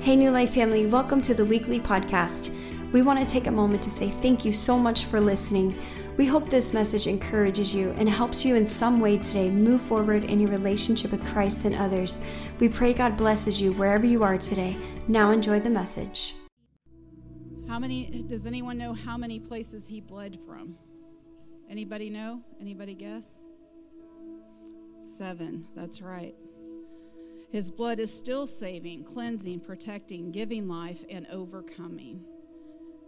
Hey, New Life family, welcome to the weekly podcast. We want to take a moment to say thank you so much for listening. We hope this message encourages you and helps you in some way today move forward in your relationship with Christ and others. We pray God blesses you wherever you are today. Now enjoy the message. How many does anyone know how many places he bled from? Anybody know? Anybody guess? 7. That's right. His blood is still saving, cleansing, protecting, giving life, and overcoming.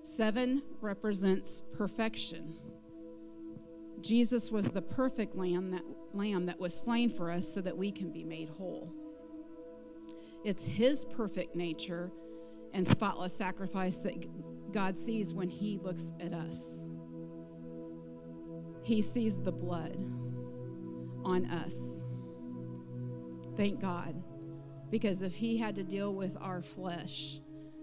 Seven represents perfection. Jesus was the perfect lamb that, lamb that was slain for us so that we can be made whole. It's his perfect nature and spotless sacrifice that God sees when he looks at us. He sees the blood on us. Thank God. Because if he had to deal with our flesh,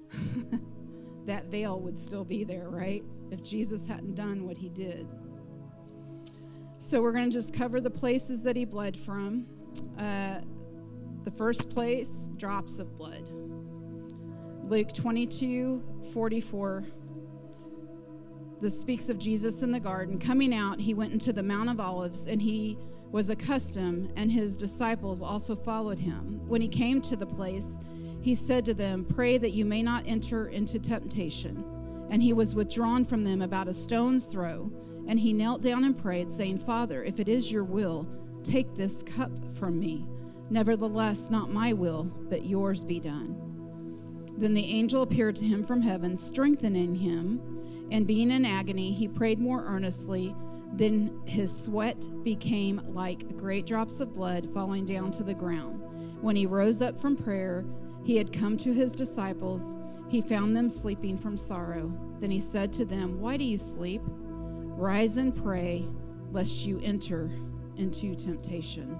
that veil would still be there, right? If Jesus hadn't done what he did. So we're going to just cover the places that he bled from. Uh, the first place, drops of blood. Luke 22 44. This speaks of Jesus in the garden. Coming out, he went into the Mount of Olives and he was accustomed, and his disciples also followed him. When he came to the place, he said to them, Pray that you may not enter into temptation. And he was withdrawn from them about a stone's throw. And he knelt down and prayed, saying, Father, if it is your will, take this cup from me. Nevertheless, not my will, but yours be done. Then the angel appeared to him from heaven, strengthening him. And being in agony, he prayed more earnestly. Then his sweat became like great drops of blood falling down to the ground. When he rose up from prayer, he had come to his disciples. He found them sleeping from sorrow. Then he said to them, Why do you sleep? Rise and pray, lest you enter into temptation.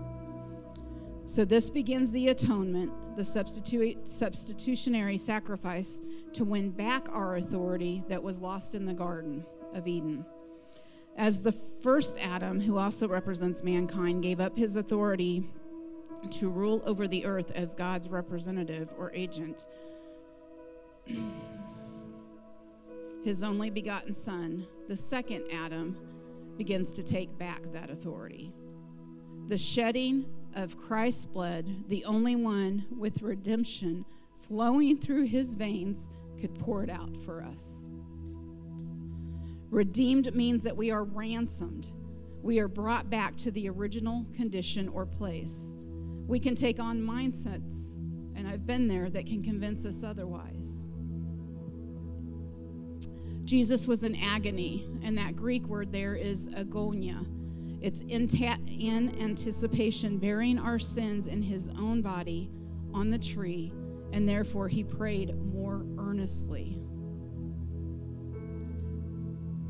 So, this begins the atonement, the substitu- substitutionary sacrifice to win back our authority that was lost in the Garden of Eden. As the first Adam, who also represents mankind, gave up his authority to rule over the earth as God's representative or agent, his only begotten Son, the second Adam, begins to take back that authority. The shedding of Christ's blood, the only one with redemption flowing through his veins, could pour it out for us. Redeemed means that we are ransomed. We are brought back to the original condition or place. We can take on mindsets, and I've been there, that can convince us otherwise. Jesus was in agony, and that Greek word there is agonia. It's in, ta- in anticipation, bearing our sins in his own body on the tree, and therefore he prayed more earnestly.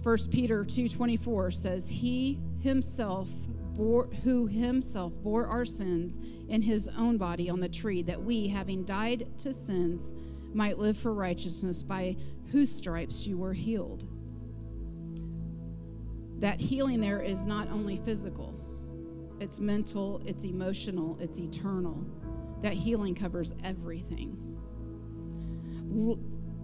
1 Peter 2:24 says he himself bore who himself bore our sins in his own body on the tree that we having died to sins might live for righteousness by whose stripes you were healed. That healing there is not only physical. It's mental, it's emotional, it's eternal. That healing covers everything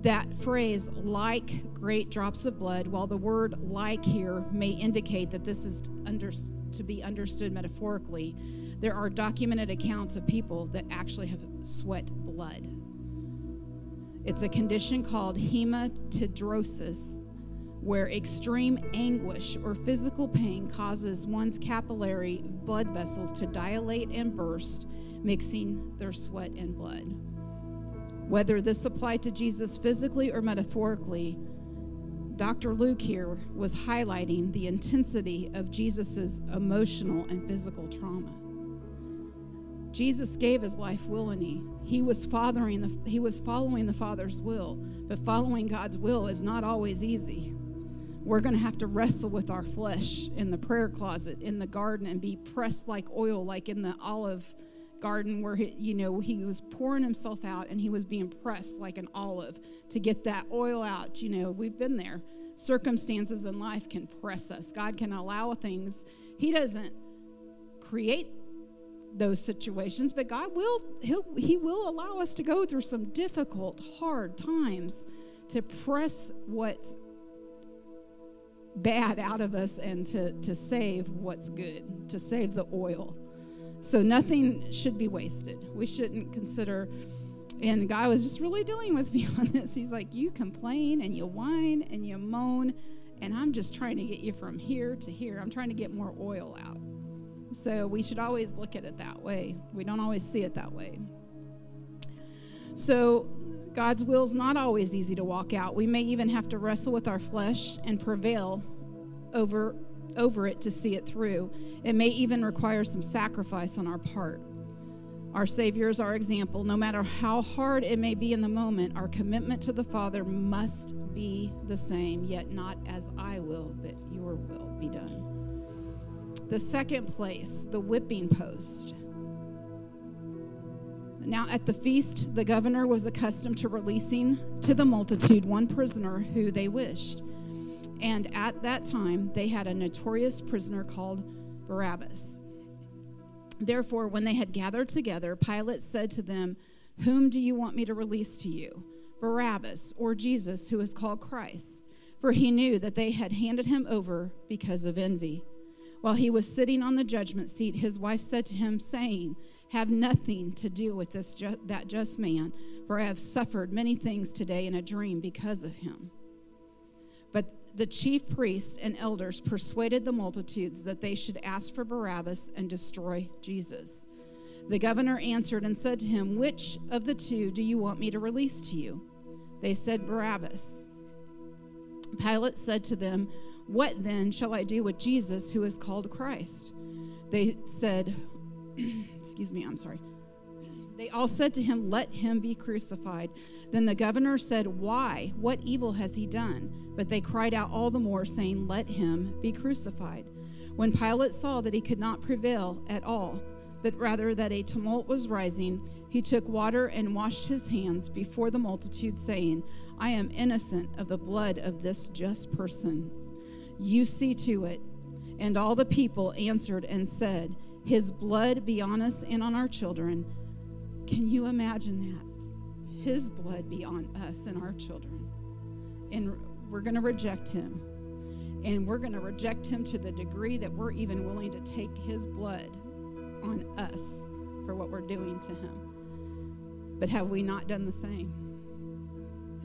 that phrase, like great drops of blood, while the word like here may indicate that this is under, to be understood metaphorically, there are documented accounts of people that actually have sweat blood. It's a condition called hematidrosis, where extreme anguish or physical pain causes one's capillary blood vessels to dilate and burst, mixing their sweat and blood. Whether this applied to Jesus physically or metaphorically, Dr. Luke here was highlighting the intensity of Jesus' emotional and physical trauma. Jesus gave his life willingly. He was fathering the, he was following the Father's will, but following God's will is not always easy. We're going to have to wrestle with our flesh in the prayer closet, in the garden, and be pressed like oil, like in the olive garden where he, you know he was pouring himself out and he was being pressed like an olive to get that oil out. You know we've been there. Circumstances in life can press us. God can allow things. He doesn't create those situations, but God will he'll, he will allow us to go through some difficult, hard times to press what's bad out of us and to, to save what's good, to save the oil. So nothing should be wasted. We shouldn't consider and God was just really dealing with me on this. He's like, You complain and you whine and you moan, and I'm just trying to get you from here to here. I'm trying to get more oil out. So we should always look at it that way. We don't always see it that way. So God's will is not always easy to walk out. We may even have to wrestle with our flesh and prevail over over it to see it through. It may even require some sacrifice on our part. Our Savior is our example. No matter how hard it may be in the moment, our commitment to the Father must be the same, yet not as I will, but your will be done. The second place, the whipping post. Now, at the feast, the governor was accustomed to releasing to the multitude one prisoner who they wished. And at that time, they had a notorious prisoner called Barabbas. Therefore, when they had gathered together, Pilate said to them, Whom do you want me to release to you? Barabbas or Jesus, who is called Christ? For he knew that they had handed him over because of envy. While he was sitting on the judgment seat, his wife said to him, saying, Have nothing to do with this ju- that just man, for I have suffered many things today in a dream because of him. The chief priests and elders persuaded the multitudes that they should ask for Barabbas and destroy Jesus. The governor answered and said to him, Which of the two do you want me to release to you? They said, Barabbas. Pilate said to them, What then shall I do with Jesus who is called Christ? They said, Excuse me, I'm sorry. They all said to him, Let him be crucified. Then the governor said, Why? What evil has he done? But they cried out all the more, saying, Let him be crucified. When Pilate saw that he could not prevail at all, but rather that a tumult was rising, he took water and washed his hands before the multitude, saying, I am innocent of the blood of this just person. You see to it. And all the people answered and said, His blood be on us and on our children. Can you imagine that? His blood be on us and our children. And we're going to reject him. And we're going to reject him to the degree that we're even willing to take his blood on us for what we're doing to him. But have we not done the same?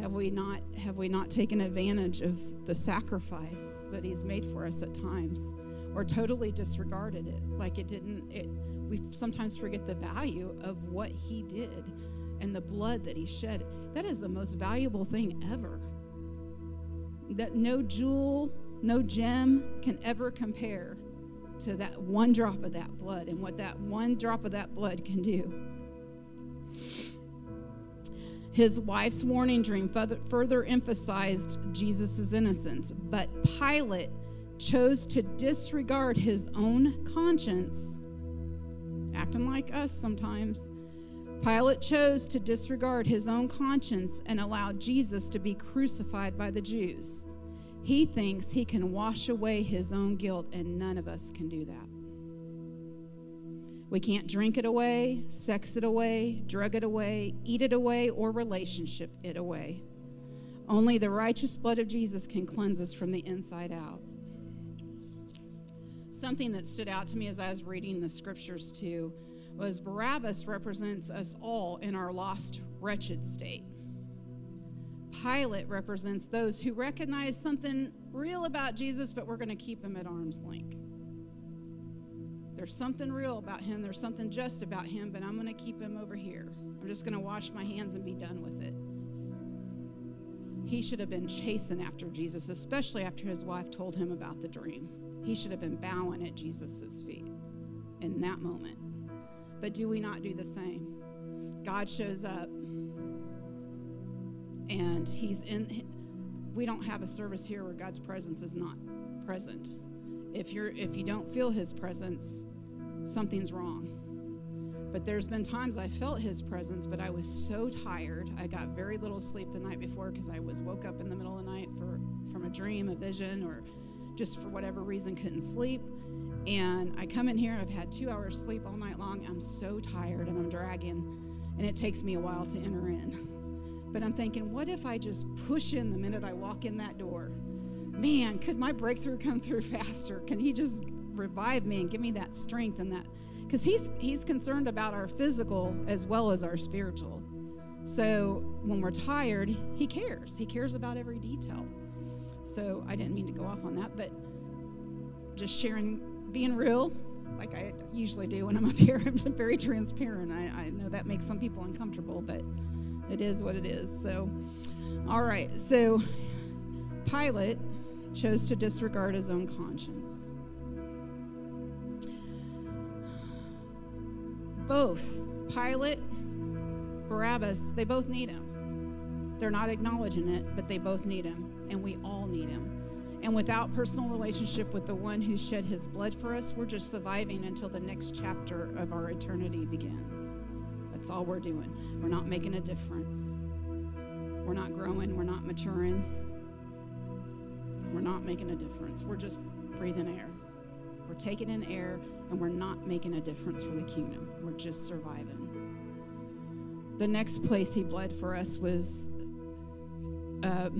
Have we not have we not taken advantage of the sacrifice that he's made for us at times or totally disregarded it like it didn't it we sometimes forget the value of what he did and the blood that he shed. That is the most valuable thing ever. That no jewel, no gem can ever compare to that one drop of that blood and what that one drop of that blood can do. His wife's warning dream further, emphasized Jesus' innocence, but Pilate chose to disregard his own conscience, acting like us sometimes. Pilate chose to disregard his own conscience and allowed Jesus to be crucified by the Jews. He thinks he can wash away his own guilt, and none of us can do that. We can't drink it away, sex it away, drug it away, eat it away, or relationship it away. Only the righteous blood of Jesus can cleanse us from the inside out. Something that stood out to me as I was reading the scriptures too was Barabbas represents us all in our lost, wretched state. Pilate represents those who recognize something real about Jesus, but we're going to keep him at arm's length. There's something real about him. There's something just about him, but I'm going to keep him over here. I'm just going to wash my hands and be done with it. He should have been chasing after Jesus, especially after his wife told him about the dream. He should have been bowing at Jesus' feet in that moment. But do we not do the same? God shows up and he's in we don't have a service here where God's presence is not present. If you're if you don't feel his presence, something's wrong. But there's been times I felt his presence, but I was so tired. I got very little sleep the night before because I was woke up in the middle of the night for from a dream, a vision, or just for whatever reason couldn't sleep. And I come in here, I've had two hours sleep all night long. I'm so tired and I'm dragging, and it takes me a while to enter in. But I'm thinking, what if I just push in the minute I walk in that door? Man, could my breakthrough come through faster? Can he just revive me and give me that strength and that? Because he's he's concerned about our physical as well as our spiritual. So when we're tired, he cares. He cares about every detail. So I didn't mean to go off on that, but just sharing, being real, like I usually do when I'm up here. I'm very transparent. I, I know that makes some people uncomfortable, but it is what it is. So, all right. So Pilate chose to disregard his own conscience. Both Pilate, Barabbas, they both need him. They're not acknowledging it, but they both need him, and we all need him. And without personal relationship with the one who shed his blood for us, we're just surviving until the next chapter of our eternity begins. That's all we're doing. We're not making a difference. We're not growing. We're not maturing. We're not making a difference. We're just breathing air. We're taking in air and we're not making a difference for the kingdom. We're just surviving. The next place he bled for us was uh,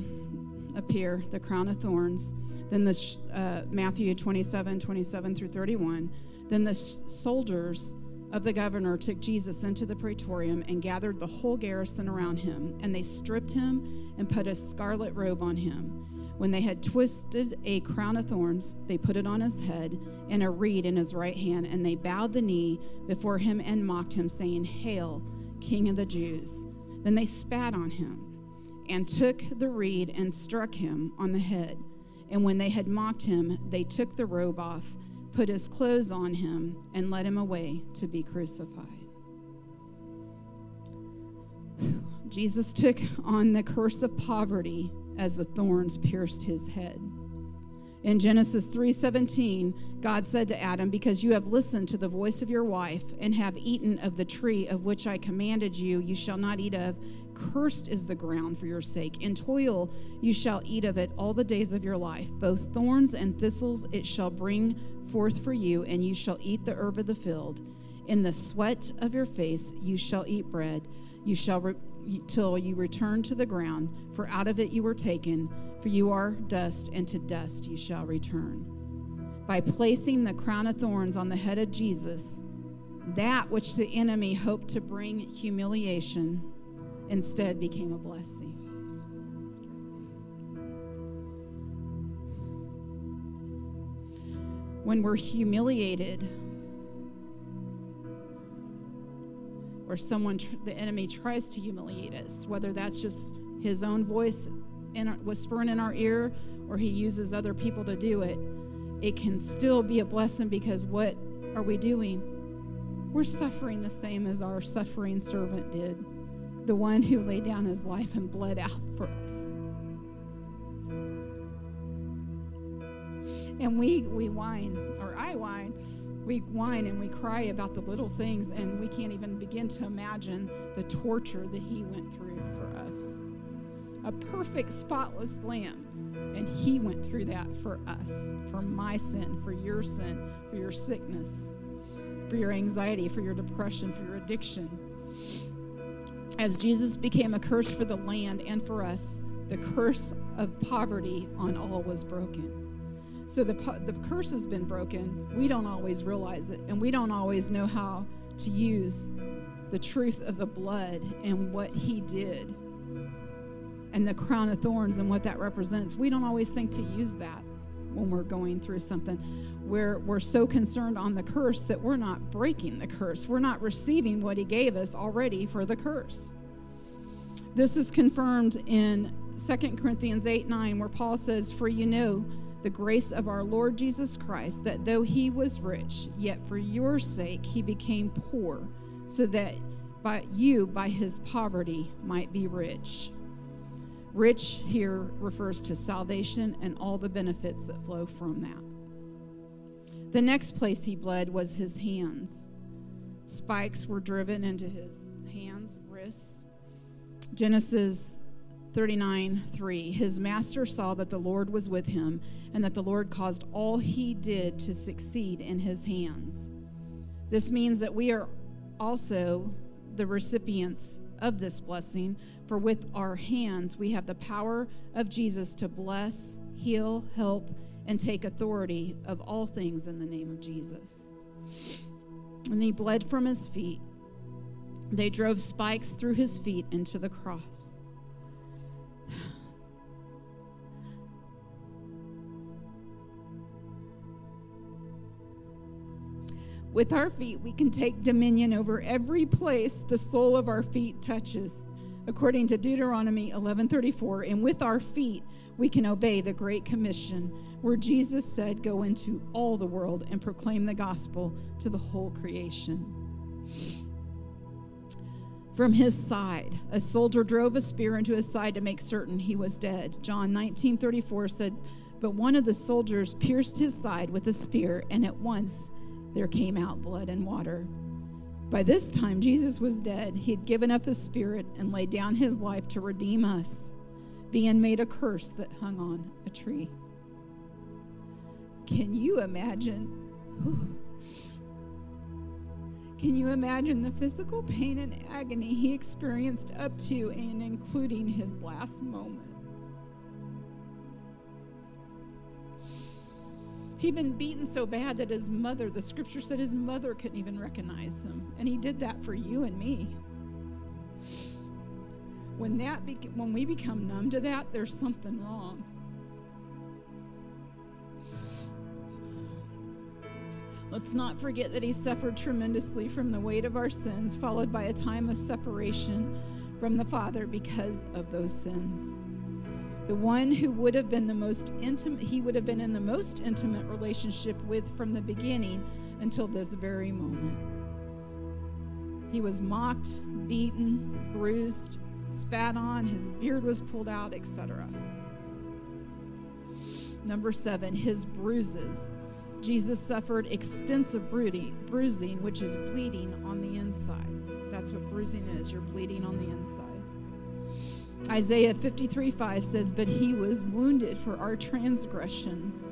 here, the crown of thorns. Then the uh, Matthew 27, 27 through 31. Then the soldiers of the governor took Jesus into the praetorium and gathered the whole garrison around him, and they stripped him and put a scarlet robe on him. When they had twisted a crown of thorns, they put it on his head and a reed in his right hand, and they bowed the knee before him and mocked him, saying, Hail, King of the Jews. Then they spat on him and took the reed and struck him on the head. And when they had mocked him, they took the robe off, put his clothes on him, and led him away to be crucified. Jesus took on the curse of poverty as the thorns pierced his head. In Genesis 3:17, God said to Adam, "Because you have listened to the voice of your wife and have eaten of the tree of which I commanded you, you shall not eat of. Cursed is the ground for your sake. In toil you shall eat of it all the days of your life. Both thorns and thistles it shall bring forth for you, and you shall eat the herb of the field. In the sweat of your face you shall eat bread. You shall re- till you return to the ground, for out of it you were taken, for you are dust, and to dust you shall return. By placing the crown of thorns on the head of Jesus, that which the enemy hoped to bring humiliation instead became a blessing. When we're humiliated, or someone, the enemy tries to humiliate us, whether that's just his own voice in whispering in our ear or he uses other people to do it, it can still be a blessing because what are we doing? We're suffering the same as our suffering servant did, the one who laid down his life and bled out for us. And we, we whine, or I whine we whine and we cry about the little things, and we can't even begin to imagine the torture that He went through for us. A perfect, spotless lamb. And He went through that for us, for my sin, for your sin, for your sickness, for your anxiety, for your depression, for your addiction. As Jesus became a curse for the land and for us, the curse of poverty on all was broken. So the, the curse has been broken. We don't always realize it, and we don't always know how to use the truth of the blood and what he did and the crown of thorns and what that represents. We don't always think to use that when we're going through something. We're, we're so concerned on the curse that we're not breaking the curse. We're not receiving what he gave us already for the curse. This is confirmed in 2 Corinthians 8 9, where Paul says, For you know, the grace of our Lord Jesus Christ, that though he was rich, yet for your sake he became poor, so that by you, by his poverty, might be rich. Rich here refers to salvation and all the benefits that flow from that. The next place he bled was his hands. Spikes were driven into his hands, wrists. Genesis 39 3. His master saw that the Lord was with him, and that the Lord caused all he did to succeed in his hands. This means that we are also the recipients of this blessing, for with our hands we have the power of Jesus to bless, heal, help, and take authority of all things in the name of Jesus. And he bled from his feet. They drove spikes through his feet into the cross. With our feet, we can take dominion over every place the sole of our feet touches, according to Deuteronomy 11:34. And with our feet, we can obey the Great Commission, where Jesus said, "Go into all the world and proclaim the gospel to the whole creation." From his side, a soldier drove a spear into his side to make certain he was dead. John 19:34 said, "But one of the soldiers pierced his side with a spear, and at once there came out blood and water. By this time, Jesus was dead. He had given up his spirit and laid down his life to redeem us, being made a curse that hung on a tree. Can you imagine? Can you imagine the physical pain and agony he experienced up to and including his last moment? He'd been beaten so bad that his mother, the scripture said his mother couldn't even recognize him. And he did that for you and me. When that when we become numb to that, there's something wrong. Let's not forget that he suffered tremendously from the weight of our sins, followed by a time of separation from the Father because of those sins the one who would have been the most intimate, he would have been in the most intimate relationship with from the beginning until this very moment. He was mocked, beaten, bruised, spat on, his beard was pulled out, etc. Number seven, his bruises. Jesus suffered extensive bruising, which is bleeding on the inside. That's what bruising is. You're bleeding on the inside. Isaiah 53 5 says, But he was wounded for our transgressions,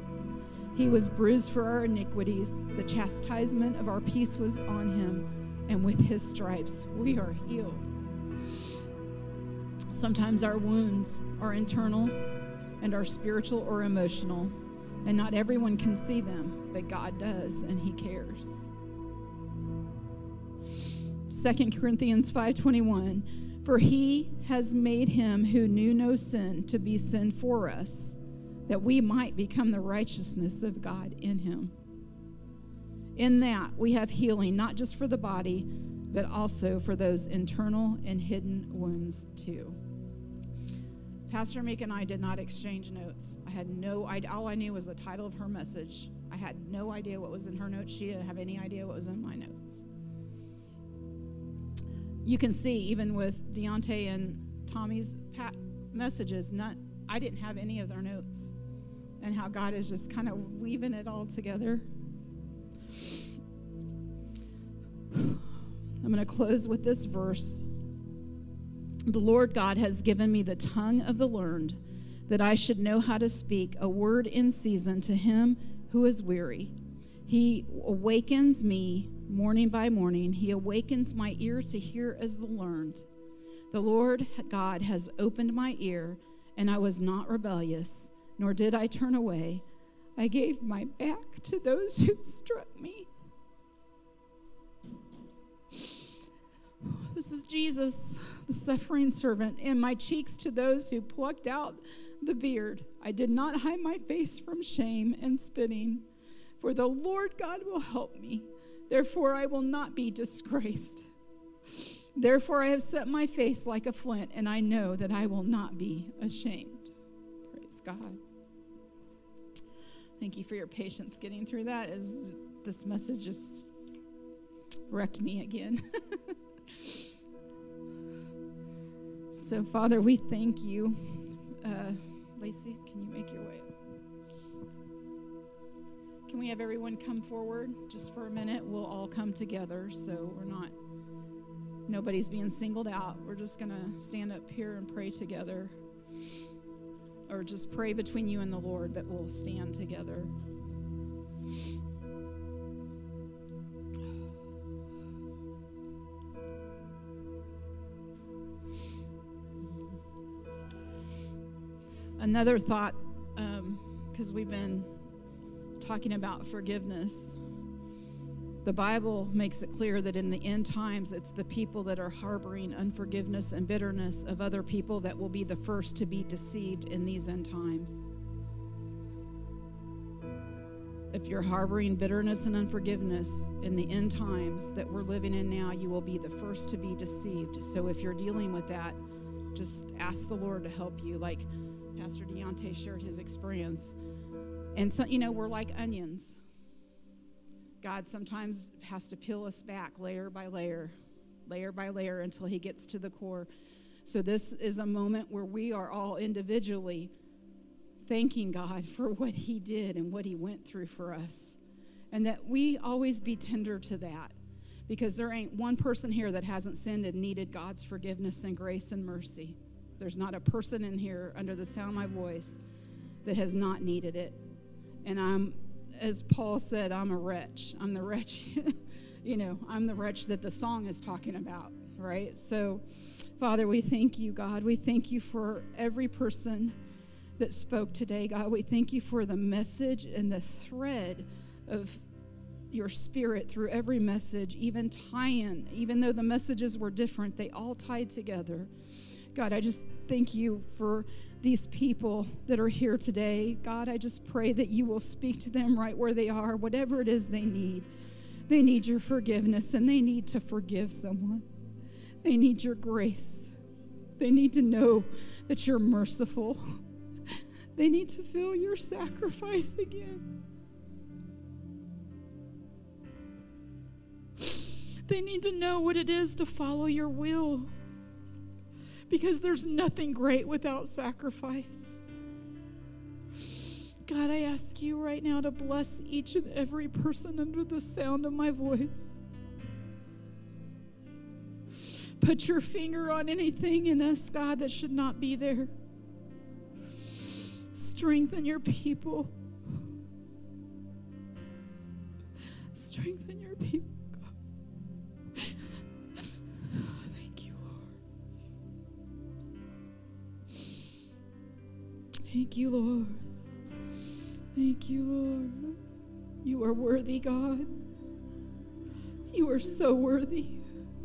he was bruised for our iniquities. The chastisement of our peace was on him, and with his stripes we are healed. Sometimes our wounds are internal and are spiritual or emotional, and not everyone can see them, but God does, and he cares. 2 Corinthians 5:21 for he has made him who knew no sin to be sin for us, that we might become the righteousness of God in him. In that we have healing, not just for the body, but also for those internal and hidden wounds too. Pastor Meek and I did not exchange notes. I had no idea. All I knew was the title of her message. I had no idea what was in her notes. She didn't have any idea what was in my notes you can see even with Deontay and Tommy's messages, not I didn't have any of their notes, and how God is just kind of weaving it all together. I'm going to close with this verse. The Lord God has given me the tongue of the learned, that I should know how to speak a word in season to him who is weary. He awakens me morning by morning. He awakens my ear to hear as the learned. The Lord God has opened my ear, and I was not rebellious, nor did I turn away. I gave my back to those who struck me. This is Jesus, the suffering servant, and my cheeks to those who plucked out the beard. I did not hide my face from shame and spitting, for the Lord God will help me. Therefore, I will not be disgraced. Therefore, I have set my face like a flint, and I know that I will not be ashamed. Praise God. Thank you for your patience getting through that as this message just wrecked me again. so, Father, we thank you. Uh, Lacey, can you make your way can we have everyone come forward just for a minute? We'll all come together so we're not, nobody's being singled out. We're just going to stand up here and pray together. or just pray between you and the Lord, but we'll stand together. Another thought, because um, we've been talking about forgiveness. The Bible makes it clear that in the end times, it's the people that are harboring unforgiveness and bitterness of other people that will be the first to be deceived in these end times. If you're harboring bitterness and unforgiveness in the end times that we're living in now, you will be the first to be deceived. So if you're dealing with that, just ask the Lord to help you. Like Pastor Deontay shared his experience. And so, you know, we're like onions God sometimes has to peel us back layer by layer, layer by layer until He gets to the core. So, this is a moment where we are all individually thanking God for what He did and what He went through for us. And that we always be tender to that because there ain't one person here that hasn't sinned and needed God's forgiveness and grace and mercy. There's not a person in here under the sound of my voice that has not needed it. And I'm as Paul said, I'm a wretch. I'm the wretch, you know, I'm the wretch that the song is talking about, right? So, Father, we thank you, God. We thank you for every person that spoke today, God. We thank you for the message and the thread of your spirit through every message, even tying, even though the messages were different, they all tied together. God, I just thank you for these people that are here today. God, I just pray that you will speak to them right where they are, whatever it is they need. They need your forgiveness and they need to forgive someone. They need your grace. They need to know that you're merciful. They need to feel your sacrifice again. They need to know what it is to follow your will because there's nothing great without sacrifice. God, I ask you right now to bless each and every person under the sound of my voice. Put your finger on anything in us, God, that should not be there. Strengthen your people. Thank you, Lord. Thank you, Lord. You are worthy, God. You are so worthy.